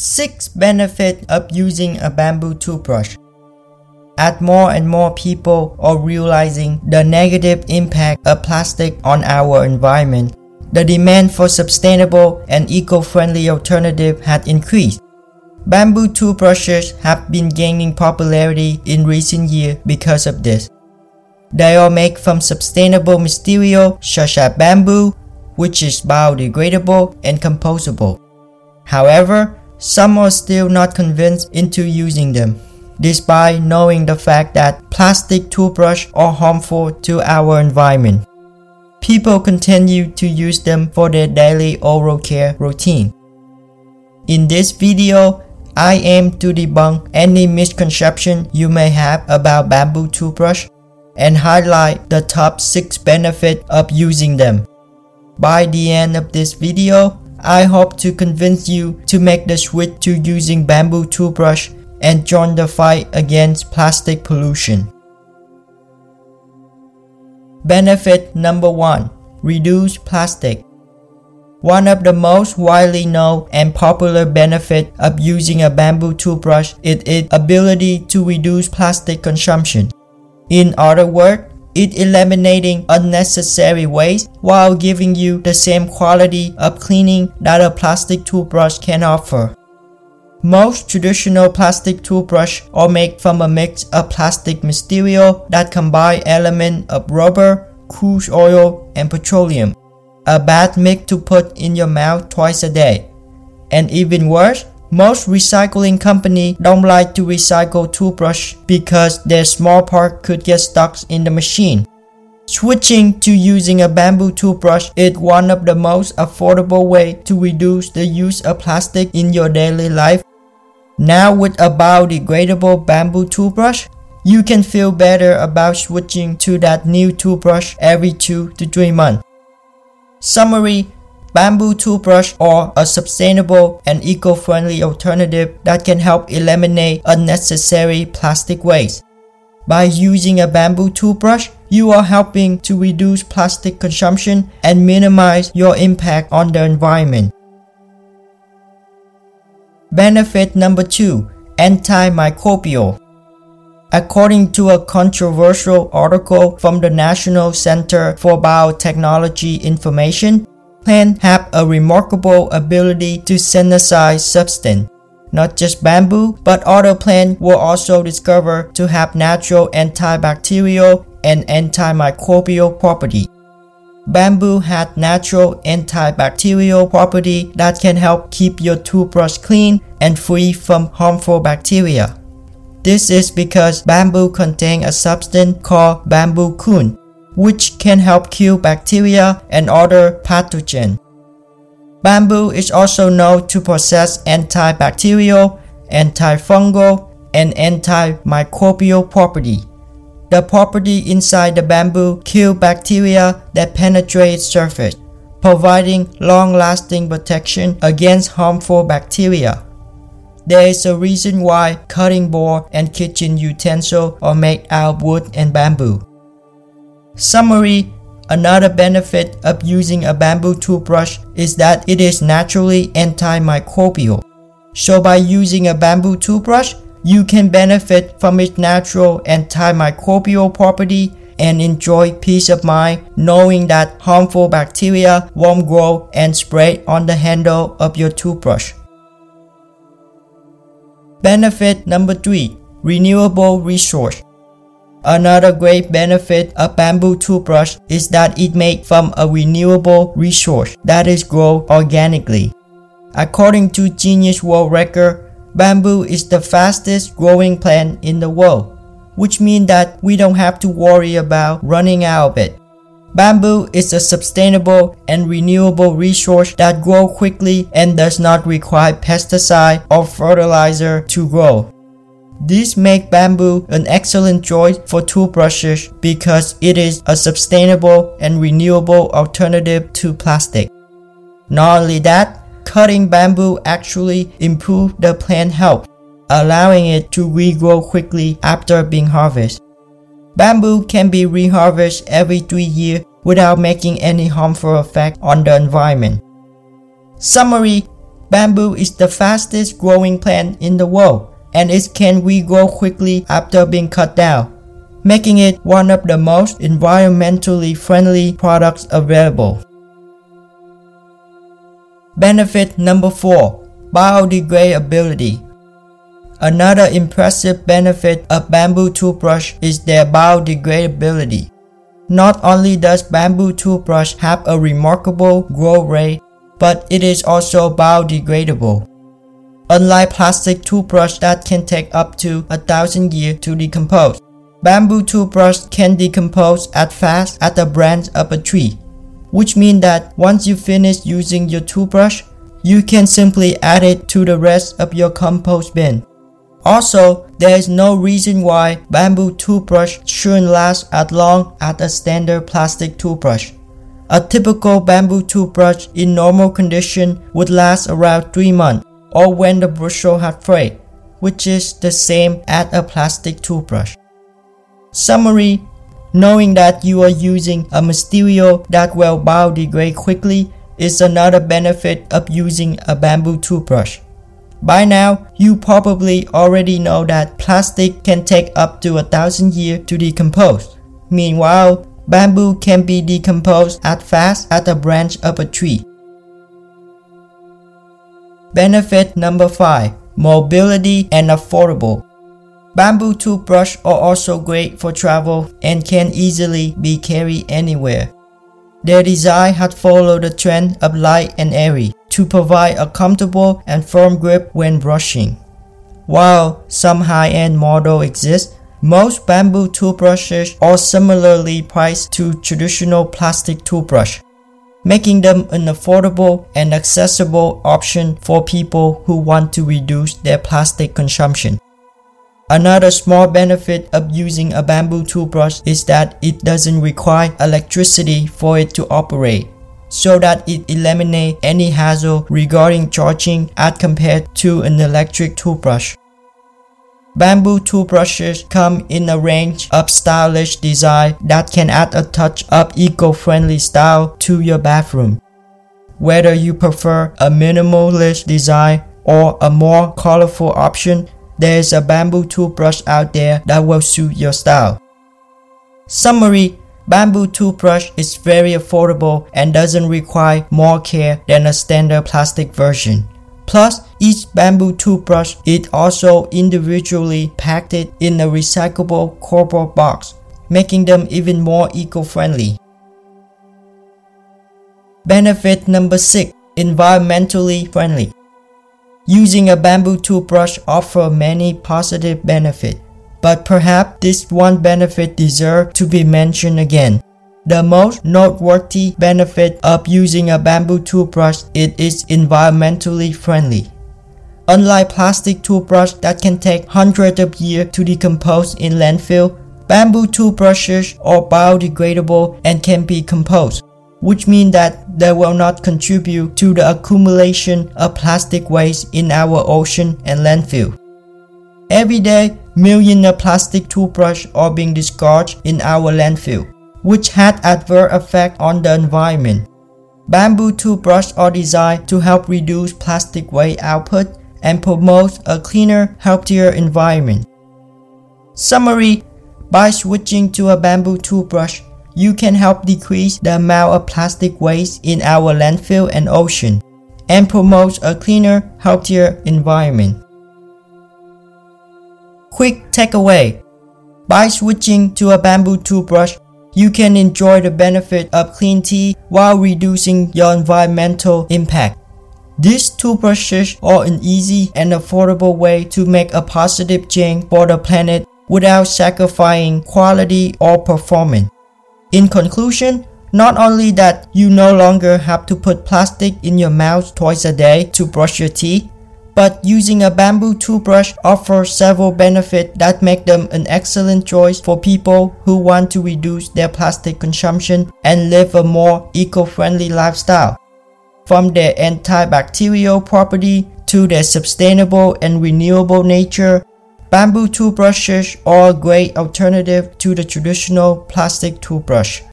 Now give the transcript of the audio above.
6 Benefit of using a bamboo toothbrush. As more and more people are realizing the negative impact of plastic on our environment, the demand for sustainable and eco-friendly alternative has increased. Bamboo toothbrushes have been gaining popularity in recent years because of this. They are made from sustainable material such as bamboo, which is biodegradable and compostable. However, some are still not convinced into using them, despite knowing the fact that plastic toothbrush are harmful to our environment. People continue to use them for their daily oral care routine. In this video, I aim to debunk any misconception you may have about bamboo toothbrush and highlight the top 6 benefits of using them. By the end of this video, I hope to convince you to make the switch to using bamboo toothbrush and join the fight against plastic pollution. Benefit number 1 Reduce plastic. One of the most widely known and popular benefit of using a bamboo toothbrush is its ability to reduce plastic consumption. In other words, it eliminating unnecessary waste while giving you the same quality of cleaning that a plastic toothbrush can offer. Most traditional plastic toothbrush are made from a mix of plastic material that combine elements of rubber, crude oil, and petroleum a bad mix to put in your mouth twice a day. And even worse, most recycling companies don't like to recycle toothbrush because their small part could get stuck in the machine. Switching to using a bamboo toothbrush is one of the most affordable way to reduce the use of plastic in your daily life. Now with a biodegradable bamboo toothbrush, you can feel better about switching to that new toothbrush every 2 to 3 months. Summary Bamboo toothbrush are a sustainable and eco-friendly alternative that can help eliminate unnecessary plastic waste. By using a bamboo toothbrush, you are helping to reduce plastic consumption and minimize your impact on the environment. Benefit number 2 Antimicrobial According to a controversial article from the National Center for Biotechnology Information, plants have a remarkable ability to synthesize substance. Not just bamboo, but other plants were also discovered to have natural antibacterial and antimicrobial property. Bamboo has natural antibacterial property that can help keep your toothbrush clean and free from harmful bacteria. This is because bamboo contains a substance called bamboo kun, which can help kill bacteria and other pathogens. Bamboo is also known to possess antibacterial, antifungal, and antimicrobial property. The property inside the bamboo kill bacteria that penetrate surface, providing long-lasting protection against harmful bacteria. There is a reason why cutting board and kitchen utensils are made out of wood and bamboo. Summary Another benefit of using a bamboo toothbrush is that it is naturally antimicrobial. So by using a bamboo toothbrush, you can benefit from its natural antimicrobial property and enjoy peace of mind knowing that harmful bacteria won't grow and spread on the handle of your toothbrush. Benefit number 3 Renewable resource. Another great benefit of bamboo toothbrush is that it made from a renewable resource that is grown organically. According to Guinness World Record, bamboo is the fastest growing plant in the world, which means that we don't have to worry about running out of it. Bamboo is a sustainable and renewable resource that grows quickly and does not require pesticide or fertilizer to grow. This make bamboo an excellent choice for toothbrushes because it is a sustainable and renewable alternative to plastic. Not only that, cutting bamboo actually improves the plant health, allowing it to regrow quickly after being harvested. Bamboo can be reharvested every 3 years without making any harmful effect on the environment. Summary bamboo is the fastest growing plant in the world and it can regrow quickly after being cut down, making it one of the most environmentally friendly products available. Benefit number 4 Biodegradability. Another impressive benefit of bamboo toothbrush is their biodegradability. Not only does bamboo toothbrush have a remarkable growth rate, but it is also biodegradable. Unlike plastic toothbrush that can take up to a thousand years to decompose, bamboo toothbrush can decompose as fast as the branch of a tree, which means that once you finish using your toothbrush, you can simply add it to the rest of your compost bin. Also, there is no reason why bamboo toothbrush shouldn't last as long as a standard plastic toothbrush. A typical bamboo toothbrush in normal condition would last around 3 months or when the bristle has frayed, which is the same as a plastic toothbrush. Summary Knowing that you are using a material that will biodegrade quickly is another benefit of using a bamboo toothbrush. By now, you probably already know that plastic can take up to a thousand years to decompose. Meanwhile, bamboo can be decomposed as fast as a branch of a tree. Benefit number 5 Mobility and affordable. Bamboo toothbrush are also great for travel and can easily be carried anywhere. Their design has followed the trend of light and airy to provide a comfortable and firm grip when brushing. While some high-end models exist, most bamboo toothbrushes are similarly priced to traditional plastic toothbrush, making them an affordable and accessible option for people who want to reduce their plastic consumption. Another small benefit of using a bamboo toothbrush is that it doesn't require electricity for it to operate, so that it eliminates any hassle regarding charging as compared to an electric toothbrush. Bamboo toothbrushes come in a range of stylish design that can add a touch of eco-friendly style to your bathroom. Whether you prefer a minimalist design or a more colorful option, there's a bamboo toothbrush out there that will suit your style. Summary Bamboo toothbrush is very affordable and doesn't require more care than a standard plastic version. Plus, each bamboo toothbrush is also individually packed in a recyclable cardboard box, making them even more eco-friendly. Benefit number 6. Environmentally friendly. Using a bamboo toothbrush offers many positive benefits, but perhaps this one benefit deserves to be mentioned again. The most noteworthy benefit of using a bamboo toothbrush is it's environmentally friendly. Unlike plastic toothbrush that can take hundreds of years to decompose in landfill, bamboo toothbrushes are biodegradable and can be composted which means that they will not contribute to the accumulation of plastic waste in our ocean and landfill. Every day, millions of plastic toothbrushes are being discarded in our landfill, which had adverse effect on the environment. Bamboo toothbrushes are designed to help reduce plastic waste output and promote a cleaner, healthier environment. Summary By switching to a bamboo toothbrush, you can help decrease the amount of plastic waste in our landfill and ocean and promote a cleaner, healthier environment. Quick takeaway By switching to a bamboo toothbrush, you can enjoy the benefit of clean teeth while reducing your environmental impact. These toothbrushes are an easy and affordable way to make a positive change for the planet without sacrificing quality or performance. In conclusion, not only that you no longer have to put plastic in your mouth twice a day to brush your teeth, but using a bamboo toothbrush offers several benefits that make them an excellent choice for people who want to reduce their plastic consumption and live a more eco-friendly lifestyle. From their antibacterial property to their sustainable and renewable nature, Bamboo toothbrushes are a great alternative to the traditional plastic toothbrush.